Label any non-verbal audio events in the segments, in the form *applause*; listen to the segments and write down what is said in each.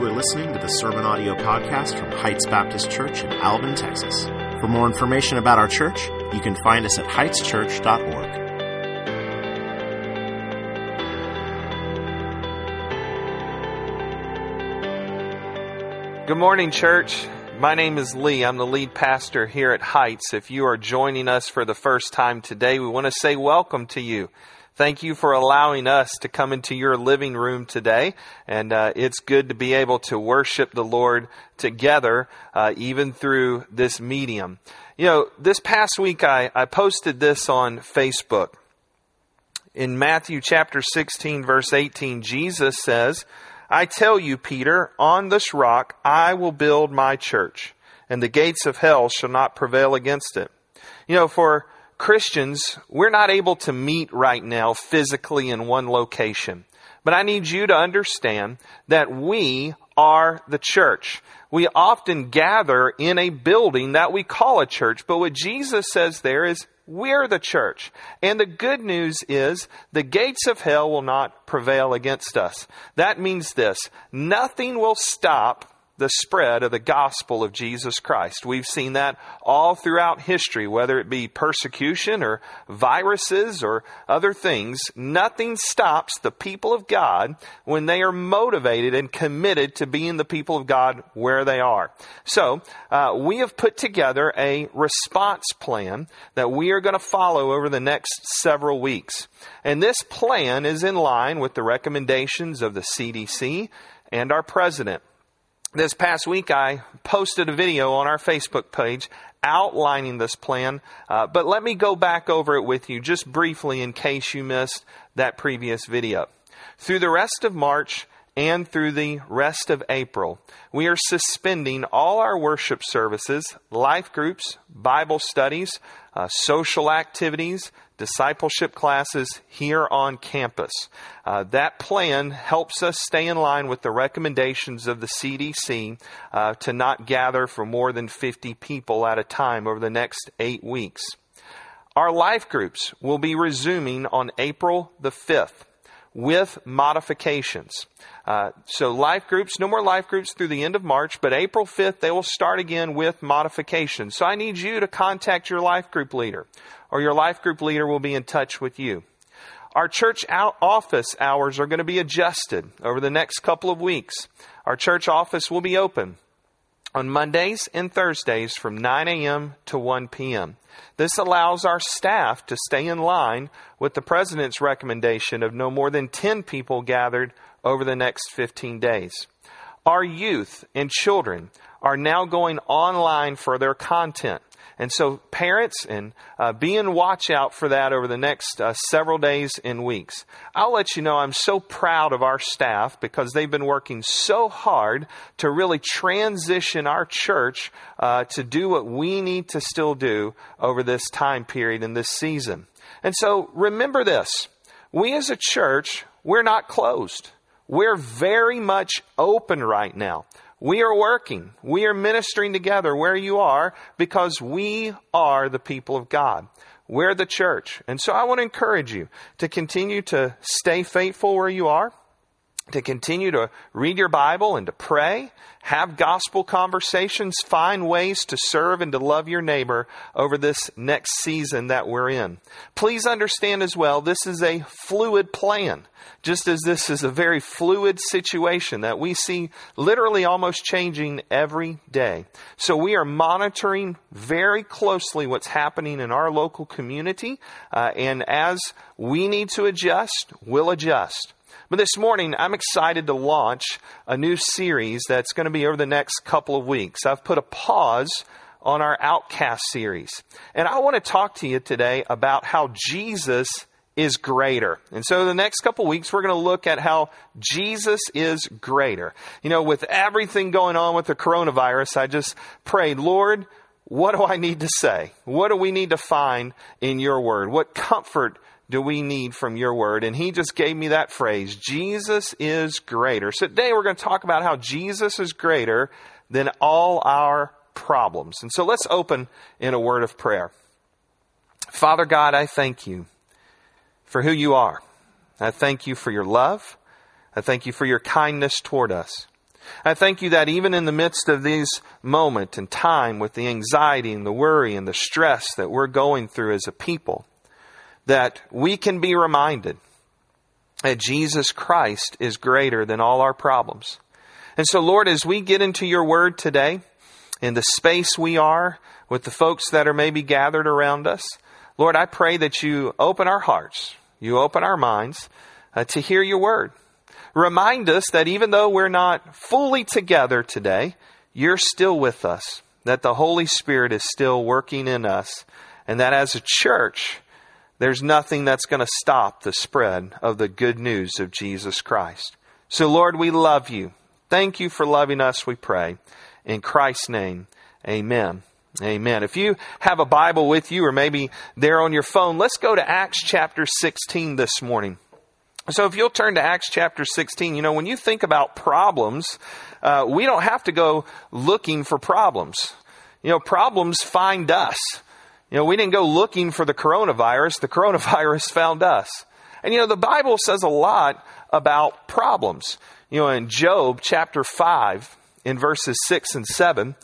You are listening to the Sermon Audio Podcast from Heights Baptist Church in Alvin, Texas. For more information about our church, you can find us at heightschurch.org. Good morning, church. My name is Lee. I'm the lead pastor here at Heights. If you are joining us for the first time today, we want to say welcome to you. Thank you for allowing us to come into your living room today. And uh, it's good to be able to worship the Lord together, uh, even through this medium. You know, this past week I, I posted this on Facebook. In Matthew chapter 16, verse 18, Jesus says, I tell you, Peter, on this rock I will build my church, and the gates of hell shall not prevail against it. You know, for Christians, we're not able to meet right now physically in one location. But I need you to understand that we are the church. We often gather in a building that we call a church, but what Jesus says there is we're the church. And the good news is the gates of hell will not prevail against us. That means this nothing will stop the spread of the gospel of Jesus Christ. We've seen that all throughout history, whether it be persecution or viruses or other things. Nothing stops the people of God when they are motivated and committed to being the people of God where they are. So, uh, we have put together a response plan that we are going to follow over the next several weeks. And this plan is in line with the recommendations of the CDC and our president. This past week, I posted a video on our Facebook page outlining this plan, uh, but let me go back over it with you just briefly in case you missed that previous video. Through the rest of March and through the rest of April, we are suspending all our worship services, life groups, Bible studies, uh, social activities, discipleship classes here on campus. Uh, that plan helps us stay in line with the recommendations of the CDC uh, to not gather for more than 50 people at a time over the next eight weeks. Our life groups will be resuming on April the 5th with modifications. Uh, so life groups, no more life groups through the end of March, but April 5th they will start again with modifications. So I need you to contact your life group leader, or your life group leader will be in touch with you. Our church office hours are going to be adjusted over the next couple of weeks. Our church office will be open on Mondays and Thursdays from 9 a.m. to 1 p.m. This allows our staff to stay in line with the President's recommendation of no more than 10 people gathered over the next 15 days. Our youth and children are now going online for their content. And so, parents, and uh, be in watch out for that over the next uh, several days and weeks. I'll let you know I'm so proud of our staff because they've been working so hard to really transition our church uh, to do what we need to still do over this time period in this season. And so, remember this we as a church, we're not closed. We're very much open right now. We are working. We are ministering together where you are because we are the people of God. We're the church. And so I want to encourage you to continue to stay faithful where you are, to continue to read your Bible and to pray, have gospel conversations, find ways to serve and to love your neighbor over this next season that we're in. Please understand as well, this is a fluid plan just as this is a very fluid situation that we see literally almost changing every day. So we are monitoring very closely what's happening in our local community, uh, and as we need to adjust, we'll adjust. But this morning, I'm excited to launch a new series that's going to be over the next couple of weeks. I've put a pause on our Outcast series. And I want to talk to you today about how Jesus is greater. And so the next couple weeks, we're going to look at how Jesus is greater. You know, with everything going on with the coronavirus, I just prayed, Lord, what do I need to say? What do we need to find in your word? What comfort do we need from your word? And he just gave me that phrase, Jesus is greater. So today we're going to talk about how Jesus is greater than all our problems. And so let's open in a word of prayer. Father God, I thank you for who you are. I thank you for your love. I thank you for your kindness toward us. I thank you that even in the midst of these moment and time with the anxiety and the worry and the stress that we're going through as a people, that we can be reminded that Jesus Christ is greater than all our problems. And so, Lord, as we get into your word today, in the space we are, with the folks that are maybe gathered around us, Lord, I pray that you open our hearts, you open our minds uh, to hear your word. Remind us that even though we're not fully together today, you're still with us, that the Holy Spirit is still working in us, and that as a church, there's nothing that's going to stop the spread of the good news of Jesus Christ. So, Lord, we love you. Thank you for loving us, we pray. In Christ's name, amen. Amen. If you have a Bible with you or maybe there on your phone, let's go to Acts chapter 16 this morning. So if you'll turn to Acts chapter 16, you know, when you think about problems, uh, we don't have to go looking for problems. You know, problems find us. You know, we didn't go looking for the coronavirus, the coronavirus *laughs* found us. And you know, the Bible says a lot about problems. You know, in Job chapter 5, in verses 6 and 7,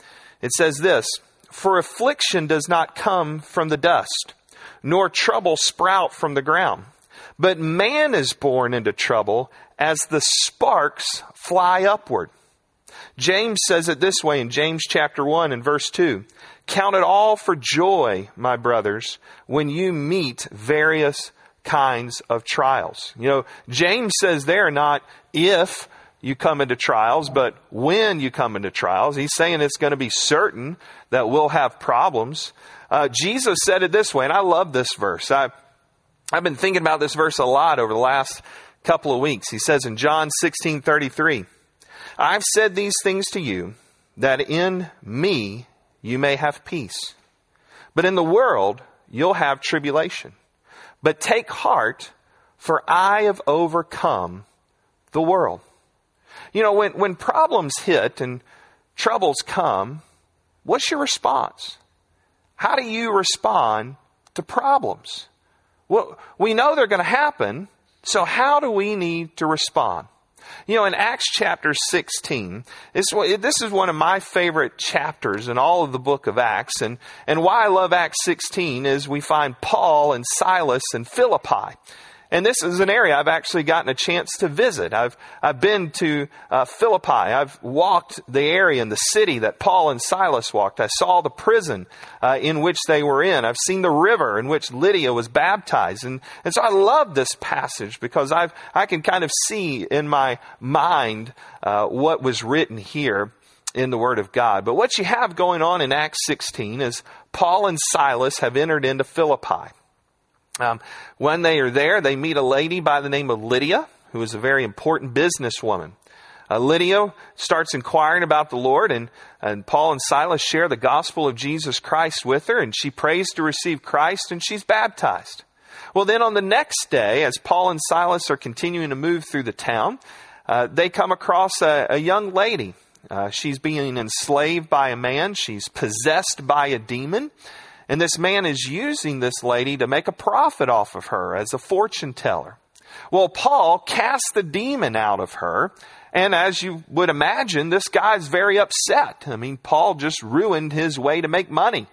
it says this For affliction does not come from the dust, nor trouble sprout from the ground. But man is born into trouble as the sparks fly upward. James says it this way in James chapter 1 and verse 2. Count it all for joy, my brothers, when you meet various kinds of trials. You know, James says there not if you come into trials, but when you come into trials. He's saying it's going to be certain that we'll have problems. Uh, Jesus said it this way, and I love this verse. I, I've been thinking about this verse a lot over the last couple of weeks. He says in John 16 33, I've said these things to you that in me you may have peace. But in the world you'll have tribulation. But take heart, for I have overcome the world. You know, when, when problems hit and troubles come, what's your response? How do you respond to problems? Well, we know they're going to happen, so how do we need to respond? You know, in Acts chapter 16, this, is one of my favorite chapters in all of the book of Acts. And, and why I love Acts 16 is we find Paul and Silas and Philippi. And this is an area I've actually gotten a chance to visit. I've, I've been to uh, Philippi. I've walked the area and the city that Paul and Silas walked. I saw the prison uh, in which they were in. I've seen the river in which Lydia was baptized. And, and so I love this passage because I've, I can kind of see in my mind uh, what was written here in the Word of God. But what you have going on in Acts 16 is Paul and Silas have entered into Philippi. Um, when they are there, they meet a lady by the name of Lydia, who is a very important businesswoman. Uh, Lydia starts inquiring about the Lord, and, and Paul and Silas share the gospel of Jesus Christ with her, and she prays to receive Christ, and she's baptized. Well, then on the next day, as Paul and Silas are continuing to move through the town, uh, they come across a, a young lady. Uh, she's being enslaved by a man, she's possessed by a demon. And this man is using this lady to make a profit off of her as a fortune teller. Well, Paul casts the demon out of her. And as you would imagine, this guy's very upset. I mean, Paul just ruined his way to make money.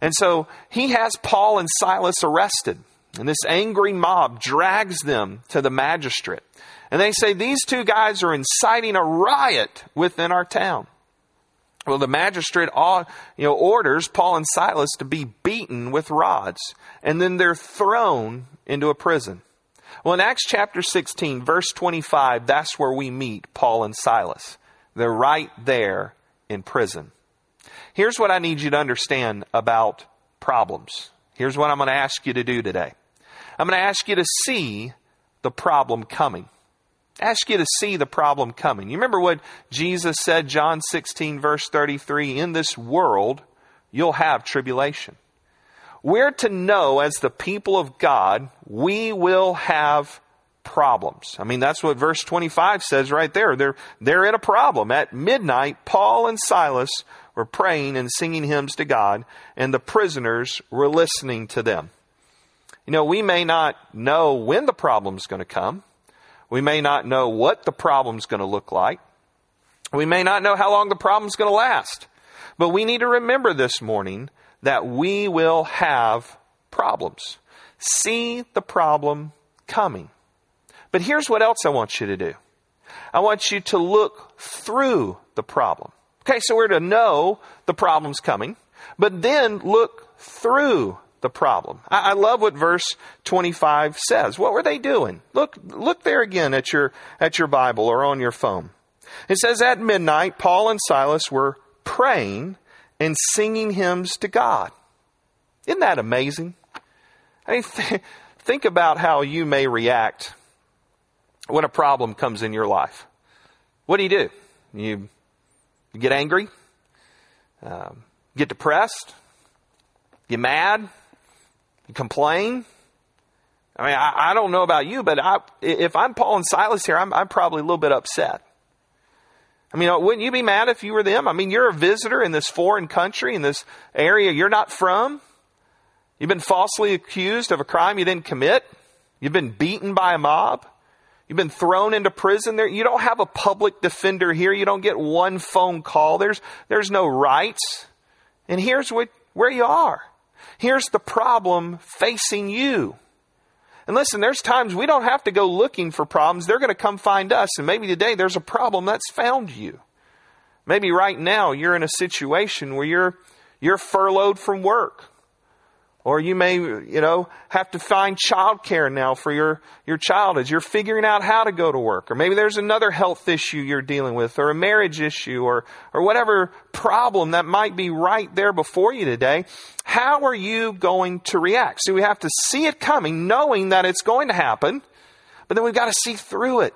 And so he has Paul and Silas arrested. And this angry mob drags them to the magistrate. And they say, These two guys are inciting a riot within our town. Well, the magistrate you know, orders Paul and Silas to be beaten with rods, and then they're thrown into a prison. Well, in Acts chapter 16, verse 25, that's where we meet Paul and Silas. They're right there in prison. Here's what I need you to understand about problems. Here's what I'm going to ask you to do today. I'm going to ask you to see the problem coming ask you to see the problem coming. You remember what Jesus said, John 16, verse 33 In this world, you'll have tribulation. We're to know, as the people of God, we will have problems. I mean, that's what verse 25 says right there. They're, they're in a problem. At midnight, Paul and Silas were praying and singing hymns to God, and the prisoners were listening to them. You know, we may not know when the problem's going to come. We may not know what the problem's going to look like. We may not know how long the problem's going to last, but we need to remember this morning that we will have problems. See the problem coming. But here's what else I want you to do. I want you to look through the problem. Okay, so we're to know the problem's coming, but then look through the problem. I, I, love what verse 25 says. What were they doing? Look, look there again at your, at your Bible or on your phone. It says, At midnight, Paul and Silas were praying and singing hymns to God. Isn't that amazing? I mean, *laughs* th- think about how you may react when a problem comes in your life. What do you do? You, get angry, um, get depressed, get mad, complain. I mean, I, I, don't know about you, but I, if I'm Paul and Silas here, I'm, I'm probably a little bit upset. I mean, uh, wouldn't you be mad if you were them? I mean, you're a visitor in this foreign country, in this area you're not from. You've been falsely accused of a crime you didn't commit. You've been beaten by a mob. You've been thrown into prison there. You don't have a public defender here. You don't get one phone call. There's, there's no rights. And here's what, where you are. Here's the problem facing you. And listen, there's times we don't have to go looking for problems. They're going to come find us. And maybe today there's a problem that's found you. Maybe right now you're in a situation where you're, you're furloughed from work. Or you may, you know, have to find childcare now for your, your child as you're figuring out how to go to work. Or maybe there's another health issue you're dealing with, or a marriage issue, or, or whatever problem that might be right there before you today. How are you going to react? See, we have to see it coming, knowing that it's going to happen, but then we've got to see through it.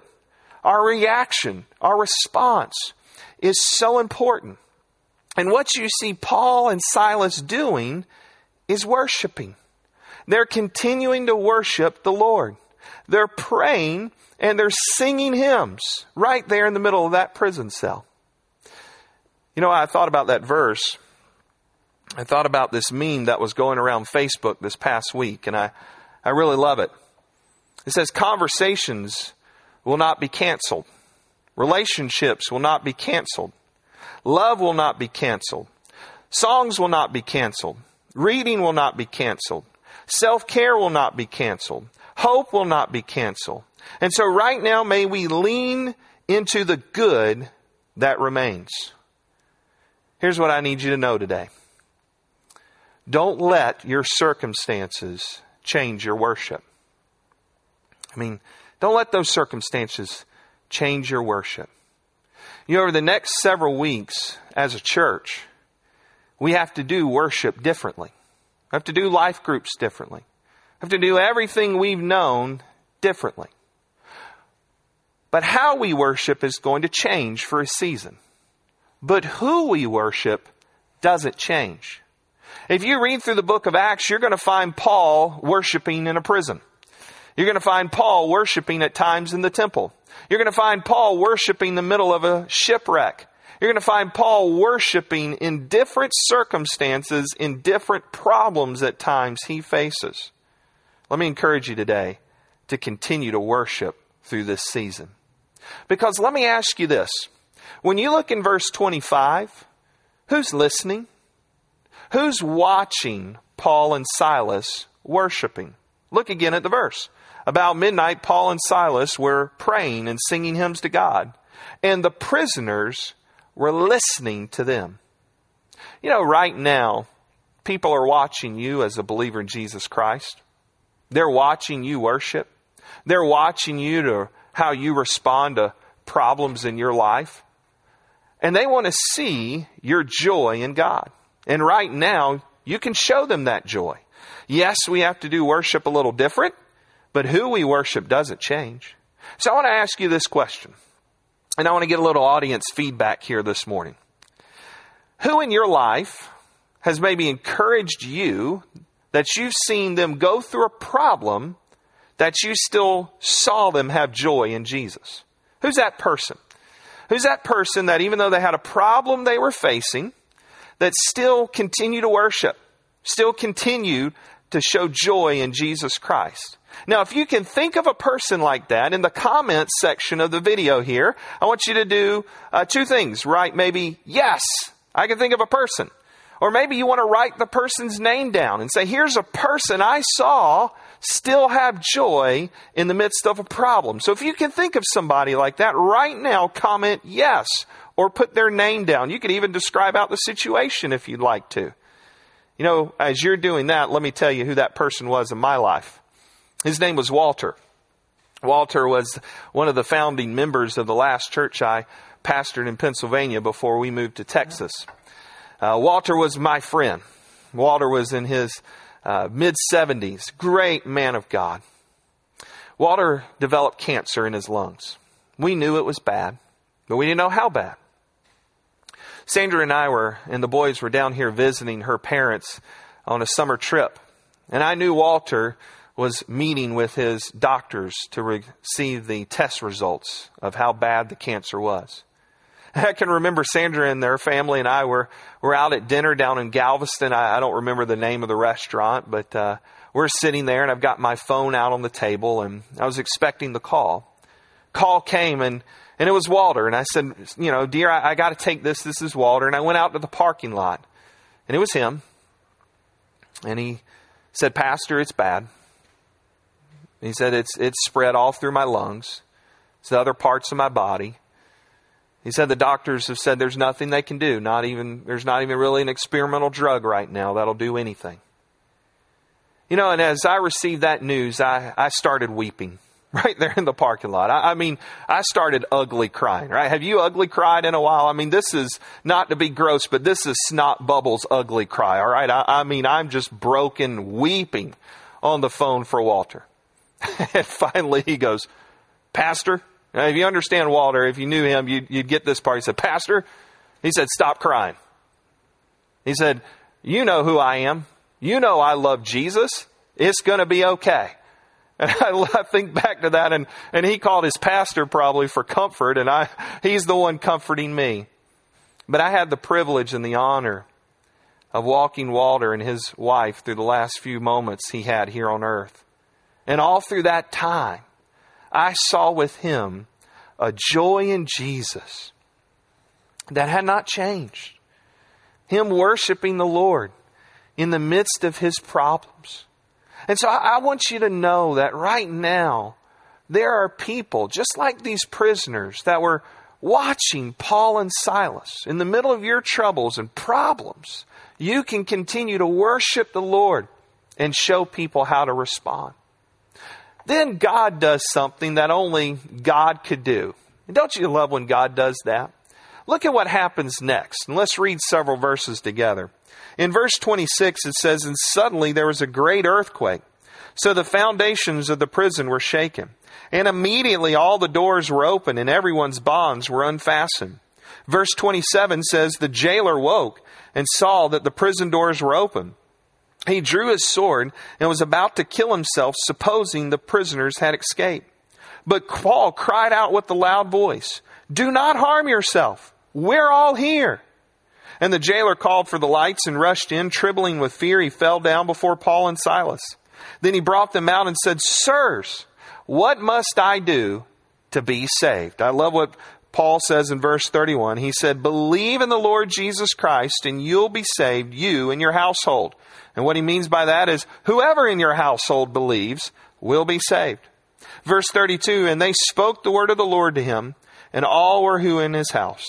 Our reaction, our response is so important. And what you see Paul and Silas doing is worshiping. They're continuing to worship the Lord. They're praying and they're singing hymns right there in the middle of that prison cell. You know, I thought about that verse. I thought about this meme that was going around Facebook this past week, and I, I really love it. It says, Conversations will not be canceled, relationships will not be canceled, love will not be canceled, songs will not be canceled, Reading will not be canceled. Self care will not be canceled. Hope will not be canceled. And so, right now, may we lean into the good that remains. Here's what I need you to know today don't let your circumstances change your worship. I mean, don't let those circumstances change your worship. You know, over the next several weeks as a church, we have to do worship differently. We have to do life groups differently. We have to do everything we've known differently. But how we worship is going to change for a season. But who we worship doesn't change. If you read through the book of Acts, you're going to find Paul worshiping in a prison. You're going to find Paul worshiping at times in the temple. You're going to find Paul worshiping in the middle of a shipwreck. You're going to find Paul worshiping in different circumstances, in different problems at times he faces. Let me encourage you today to continue to worship through this season. Because let me ask you this. When you look in verse 25, who's listening? Who's watching Paul and Silas worshiping? Look again at the verse. About midnight, Paul and Silas were praying and singing hymns to God, and the prisoners we're listening to them. You know, right now, people are watching you as a believer in Jesus Christ. They're watching you worship. They're watching you to how you respond to problems in your life. And they want to see your joy in God. And right now, you can show them that joy. Yes, we have to do worship a little different, but who we worship doesn't change. So I want to ask you this question. And I want to get a little audience feedback here this morning. Who in your life has maybe encouraged you that you've seen them go through a problem that you still saw them have joy in Jesus? Who's that person? Who's that person that even though they had a problem they were facing, that still continue to worship, still continue to show joy in Jesus Christ. Now, if you can think of a person like that in the comments section of the video here, I want you to do uh, two things. Write maybe, yes, I can think of a person. Or maybe you want to write the person's name down and say, here's a person I saw still have joy in the midst of a problem. So if you can think of somebody like that right now, comment yes or put their name down. You could even describe out the situation if you'd like to. You know, as you're doing that, let me tell you who that person was in my life. His name was Walter. Walter was one of the founding members of the last church I pastored in Pennsylvania before we moved to Texas. Uh, Walter was my friend. Walter was in his uh, mid 70s, great man of God. Walter developed cancer in his lungs. We knew it was bad, but we didn't know how bad. Sandra and I were, and the boys were down here visiting her parents on a summer trip. And I knew Walter was meeting with his doctors to receive the test results of how bad the cancer was. *laughs* I can remember Sandra and their family and I were, were out at dinner down in Galveston. I, I don't remember the name of the restaurant, but uh, we're sitting there and I've got my phone out on the table and I was expecting the call. Call came and, and it was Walter. And I said, you know, dear, I, I got to take this. This is Walter. And I went out to the parking lot and it was him. And he said, Pastor, it's bad. He said it's, it's spread all through my lungs. It's the other parts of my body. He said the doctors have said there's nothing they can do. Not even, there's not even really an experimental drug right now that'll do anything. You know, and as I received that news, I, I started weeping *laughs* right there in the parking lot. I, I, mean, I started ugly crying, right? Have you ugly cried in a while? I mean, this is not to be gross, but this is Snot Bubbles ugly cry, all right? I, I mean, I'm just broken weeping on the phone for Walter. *laughs* and finally he goes, Pastor, now if you understand Walter, if you knew him, you'd, you'd get this part. He said, Pastor, he said, stop crying. He said, You know who I am. You know I love Jesus. It's going to be okay. And *laughs* I, think back to that, and, and he called his pastor probably for comfort, and I, he's the one comforting me. But I had the privilege and the honor of walking Walter and his wife through the last few moments he had here on earth. And all through that time, I saw with him a joy in Jesus that had not changed. Him worshiping the Lord in the midst of his problems. And so I, I want you to know that right now, there are people, just like these prisoners, that were watching Paul and Silas in the middle of your troubles and problems. You can continue to worship the Lord and show people how to respond then God does something that only God could do. And don't you love when God does that? Look at what happens next. And let's read several verses together. In verse 26, it says, And suddenly there was a great earthquake. So the foundations of the prison were shaken. And immediately all the doors were open and everyone's bonds were unfastened. Verse 27 says, The jailer woke and saw that the prison doors were open he drew his sword and was about to kill himself, supposing the prisoners had escaped. But Paul cried out with a loud voice, Do not harm yourself. We're all here. And the jailer called for the lights and rushed in, trembling with fear. He fell down before Paul and Silas. Then he brought them out and said, Sirs, what must I do to be saved? I love what Paul says in verse 31. He said, Believe in the Lord Jesus Christ and you'll be saved, you and your household. And what he means by that is whoever in your household believes will be saved. Verse 32 And they spoke the word of the Lord to him, and all were who in his house.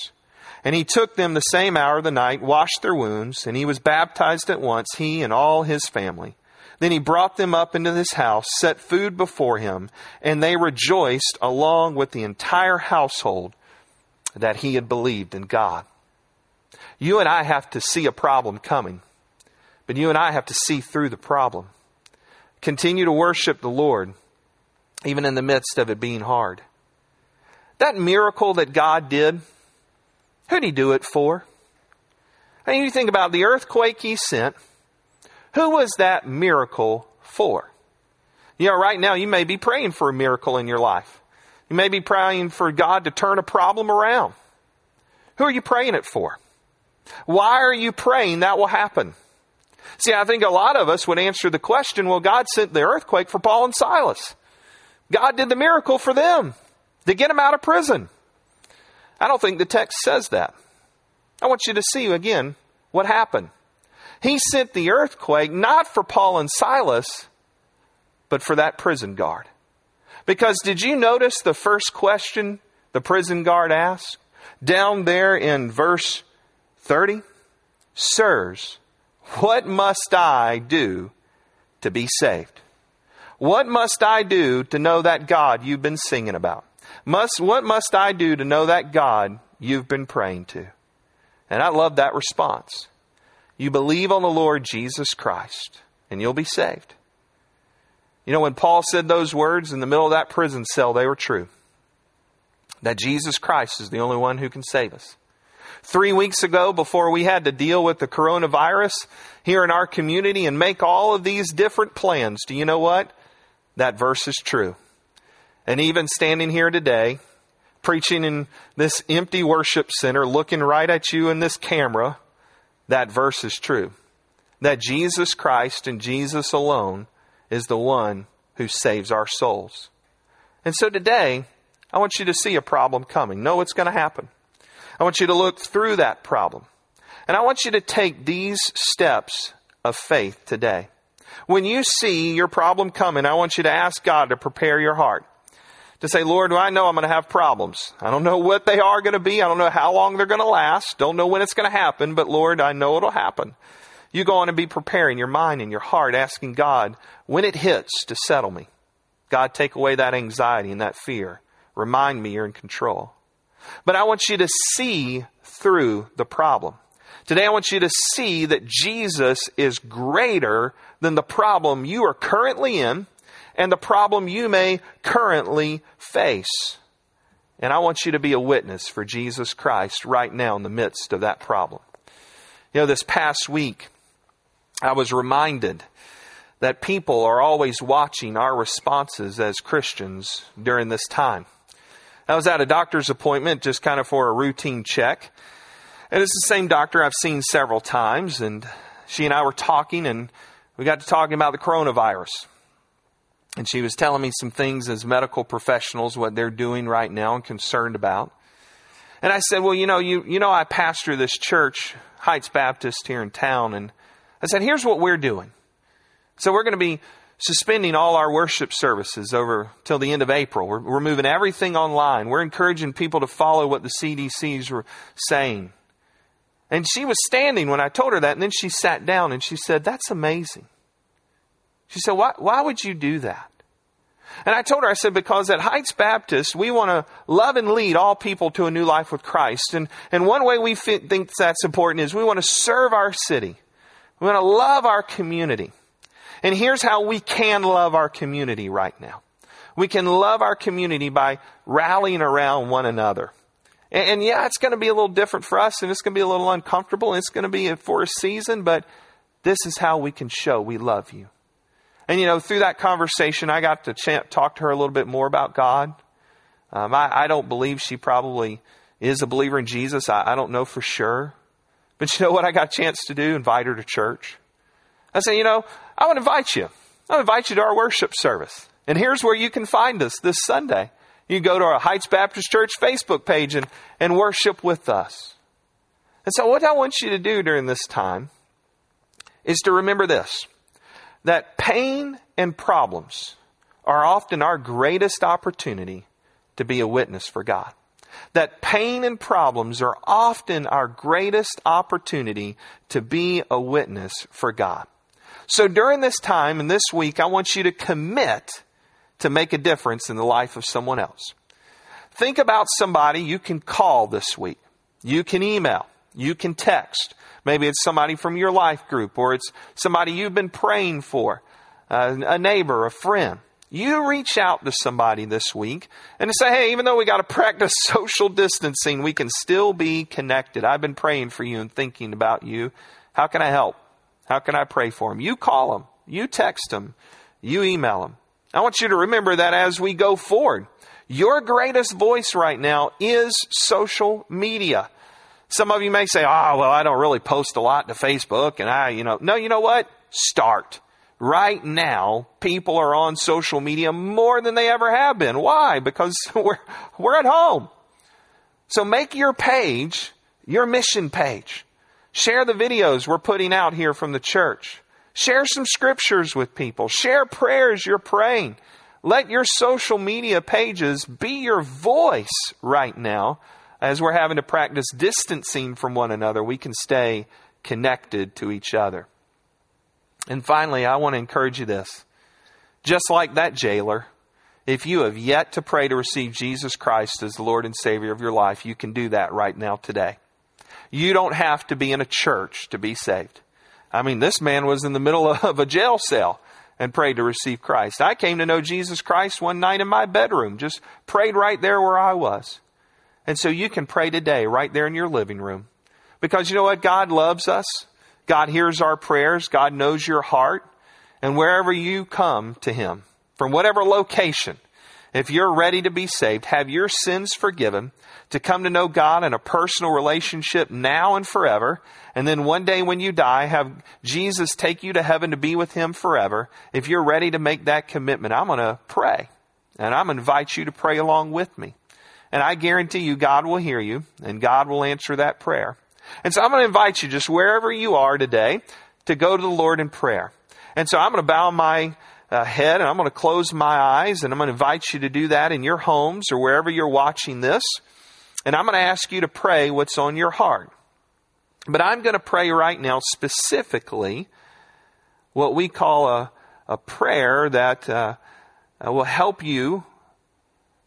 And he took them the same hour of the night, washed their wounds, and he was baptized at once, he and all his family. Then he brought them up into his house, set food before him, and they rejoiced along with the entire household that he had believed in God. You and I have to see a problem coming. But you and I have to see through the problem. Continue to worship the Lord, even in the midst of it being hard. That miracle that God did, who did He do it for? I mean, you think about the earthquake He sent. Who was that miracle for? You know, right now you may be praying for a miracle in your life. You may be praying for God to turn a problem around. Who are you praying it for? Why are you praying that will happen? See, I think a lot of us would answer the question, well, God sent the earthquake for Paul and Silas. God did the miracle for them to get them out of prison. I don't think the text says that. I want you to see again what happened. He sent the earthquake not for Paul and Silas, but for that prison guard. Because did you notice the first question the prison guard asked? Down there in verse 30? Sirs, what must I do to be saved? What must I do to know that God you've been singing about? Must, what must I do to know that God you've been praying to? And I love that response. You believe on the Lord Jesus Christ, and you'll be saved. You know, when Paul said those words in the middle of that prison cell, they were true. That Jesus Christ is the only one who can save us. Three weeks ago, before we had to deal with the coronavirus here in our community and make all of these different plans, do you know what? That verse is true. And even standing here today, preaching in this empty worship center, looking right at you in this camera, that verse is true. That Jesus Christ and Jesus alone is the one who saves our souls. And so today, I want you to see a problem coming. Know what's going to happen. I want you to look through that problem. And I want you to take these steps of faith today. When you see your problem coming, I want you to ask God to prepare your heart. To say, Lord, I know I'm going to have problems. I don't know what they are going to be. I don't know how long they're going to last. Don't know when it's going to happen, but Lord, I know it'll happen. You go on and be preparing your mind and your heart, asking God, when it hits, to settle me. God, take away that anxiety and that fear. Remind me you're in control. But I want you to see through the problem. Today, I want you to see that Jesus is greater than the problem you are currently in and the problem you may currently face. And I want you to be a witness for Jesus Christ right now in the midst of that problem. You know, this past week, I was reminded that people are always watching our responses as Christians during this time. I was at a doctor's appointment just kind of for a routine check. And it's the same doctor I've seen several times. And she and I were talking, and we got to talking about the coronavirus. And she was telling me some things as medical professionals, what they're doing right now and concerned about. And I said, Well, you know, you, you know, I pastor this church, Heights Baptist, here in town. And I said, here's what we're doing. So we're going to be suspending all our worship services over till the end of April. We're, we're moving everything online. We're encouraging people to follow what the CDCs were saying. And she was standing when I told her that, and then she sat down and she said, That's amazing. She said, Why, why would you do that? And I told her, I said, because at Heights Baptist, we want to love and lead all people to a new life with Christ. And, and one way we think that's important is we want to serve our city. We want to love our community. And here's how we can love our community right now. We can love our community by rallying around one another. And, and yeah, it's going to be a little different for us and it's going to be a little uncomfortable and it's going to be for a season, but this is how we can show we love you. And you know, through that conversation, I got to ch- talk to her a little bit more about God. Um, I, I, don't believe she probably is a believer in Jesus. I, I don't know for sure. But you know what I got a chance to do? Invite her to church. I said, you know, I want to invite you. I want to invite you to our worship service. And here's where you can find us this Sunday. You go to our Heights Baptist Church Facebook page and, and worship with us. And so, what I want you to do during this time is to remember this that pain and problems are often our greatest opportunity to be a witness for God that pain and problems are often our greatest opportunity to be a witness for God. So during this time and this week, I want you to commit to make a difference in the life of someone else. Think about somebody you can call this week. You can email. You can text. Maybe it's somebody from your life group or it's somebody you've been praying for, uh, a neighbor, a friend. You reach out to somebody this week and say, hey, even though we got to practice *laughs* social distancing, we can still be connected. I've been praying for you and thinking about you. How can I help? How can I pray for them? You call them, you text them, you email them. I want you to remember that as we go forward. Your greatest voice right now is social media. Some of you may say, oh, well, I don't really post a lot to Facebook and I, you know, no, you know what? Start. Right now, people are on social media more than they ever have been. Why? Because *laughs* we're, we're at home. So make your page your mission page. Share the videos we're putting out here from the church. Share some scriptures with people. Share prayers you're praying. Let your social media pages be your voice right now as we're having to practice distancing from one another. We can stay connected to each other. And finally, I want to encourage you this. Just like that jailer, if you have yet to pray to receive Jesus Christ as the Lord and Savior of your life, you can do that right now today. You don't have to be in a church to be saved. I mean, this man was in the middle *laughs* of a jail cell and prayed to receive Christ. I came to know Jesus Christ one night in my bedroom, just prayed right there where I was. And so you can pray today right there in your living room. Because you know what? God loves us. God hears our prayers. God knows your heart. And wherever you come to Him, from whatever location, if you're ready to be saved, have your sins forgiven, to come to know God in a personal relationship now and forever, and then one day when you die, have Jesus take you to heaven to be with Him forever, if you're ready to make that commitment, I'm going to pray. And I'm going to invite you to pray along with me. And I guarantee you, God will hear you, and God will answer that prayer. And so I'm going to invite you, just wherever you are today, to go to the Lord in prayer. And so I'm going to bow my uh, head and I'm going to close my eyes and I'm going to invite you to do that in your homes or wherever you're watching this. And I'm going to ask you to pray what's on your heart. But I'm going to pray right now specifically what we call a, a prayer that uh, will help you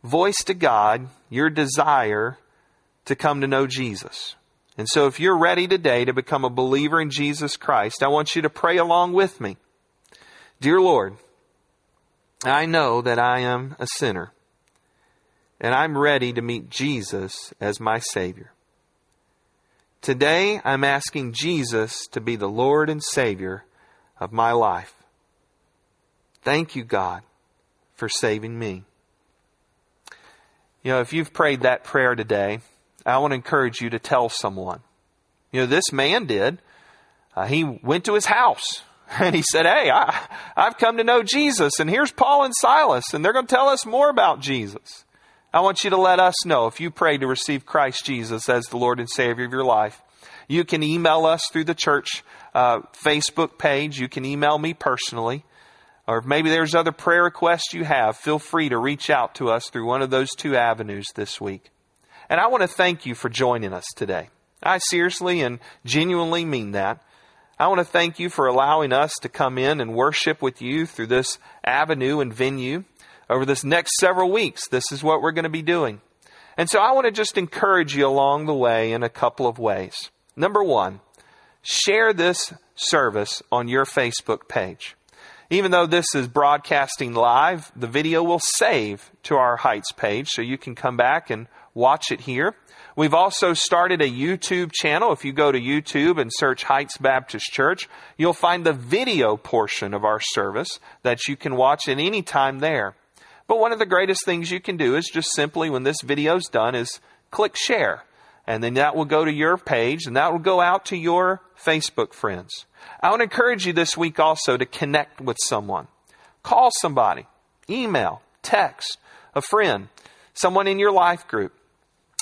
voice to God your desire to come to know Jesus. And so if you're ready today to become a believer in Jesus Christ, I want you to pray along with me. Dear Lord, I know that I am a sinner, and I'm ready to meet Jesus as my Savior. Today, I'm asking Jesus to be the Lord and Savior of my life. Thank you, God, for saving me. You know, if you've prayed that prayer today, I want to encourage you to tell someone. You know, this man did. Uh, he went to his house *laughs* and he said, Hey, I, I've come to know Jesus, and here's Paul and Silas, and they're going to tell us more about Jesus. I want you to let us know if you pray to receive Christ Jesus as the Lord and Savior of your life. You can email us through the church uh, Facebook page. You can email me personally. Or maybe there's other prayer requests you have, feel free to reach out to us through one of those two avenues this week. And I want to thank you for joining us today. I seriously and genuinely mean that. I want to thank you for allowing us to come in and worship with you through this avenue and venue over this next several weeks. This is what we're going to be doing. And so I want to just encourage you along the way in a couple of ways. Number one, share this service on your Facebook page. Even though this is broadcasting live, the video will save to our Heights page so you can come back and watch it here. We've also started a YouTube channel. If you go to YouTube and search Heights Baptist Church, you'll find the video portion of our service that you can watch at any time there. But one of the greatest things you can do is just simply, when this video is done, is click share. And then that will go to your page and that will go out to your Facebook friends. I to encourage you this week also to connect with someone. Call somebody, email, text, a friend, someone in your life group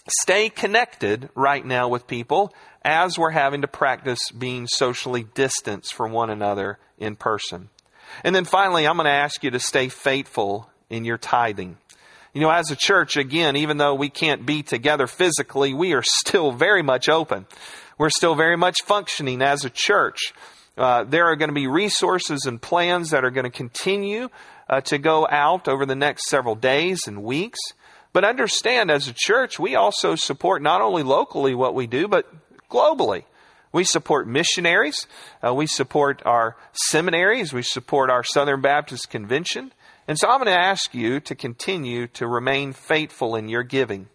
stay connected right now with people as we're having to practice being socially distanced from one another in person. And then finally, I'm going to ask you to stay faithful in your tithing. You know, as a church, again, even though we can't be together physically, we are *laughs* still very much open. We're still very much functioning as a church. Uh, there are going to be resources and plans that are going to continue uh, to go out over the next several days and weeks. But understand, as a church, we also support not only locally what we do, but globally. We support missionaries. Uh, we support our seminaries. We support our Southern Baptist Convention. And so I'm going to ask you to continue to remain faithful in your giving.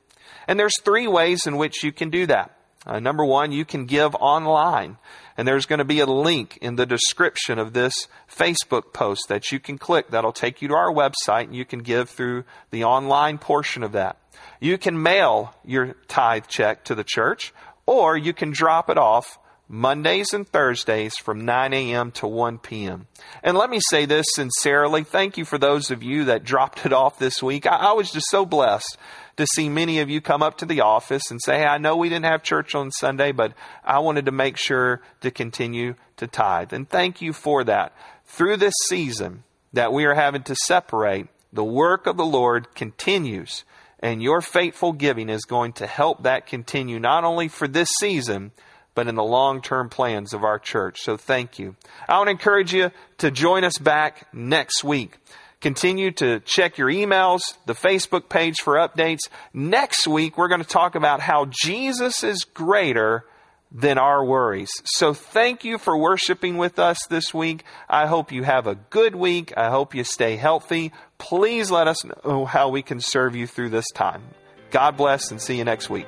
And there's three ways in which you can do that. Uh, number one, you can give online. And there's going to be a link in the description of this Facebook post that you can click. That'll take you to our website and you can give through the online portion of that. You can mail your tithe check to the church or you can drop it off Mondays and Thursdays from 9 a.m. to 1 p.m. And let me say this sincerely. Thank you for those of you that dropped it off this week. I, I, was just so blessed to see many of you come up to the office and say, Hey, I know we didn't have church on Sunday, but I wanted to make sure to continue to tithe. And thank you for that. Through this season that we are having to separate, the work of the Lord continues. And your faithful giving is going to help that continue not only for this season, but in the long term plans of our church. So thank you. I want to encourage you to join us back next week. Continue to check your emails, the Facebook page for updates. Next week, we're going to talk about how Jesus is greater than our worries. So thank you for worshiping with us this week. I hope you have a good week. I hope you stay healthy. Please let us know how we can serve you through this time. God bless and see you next week.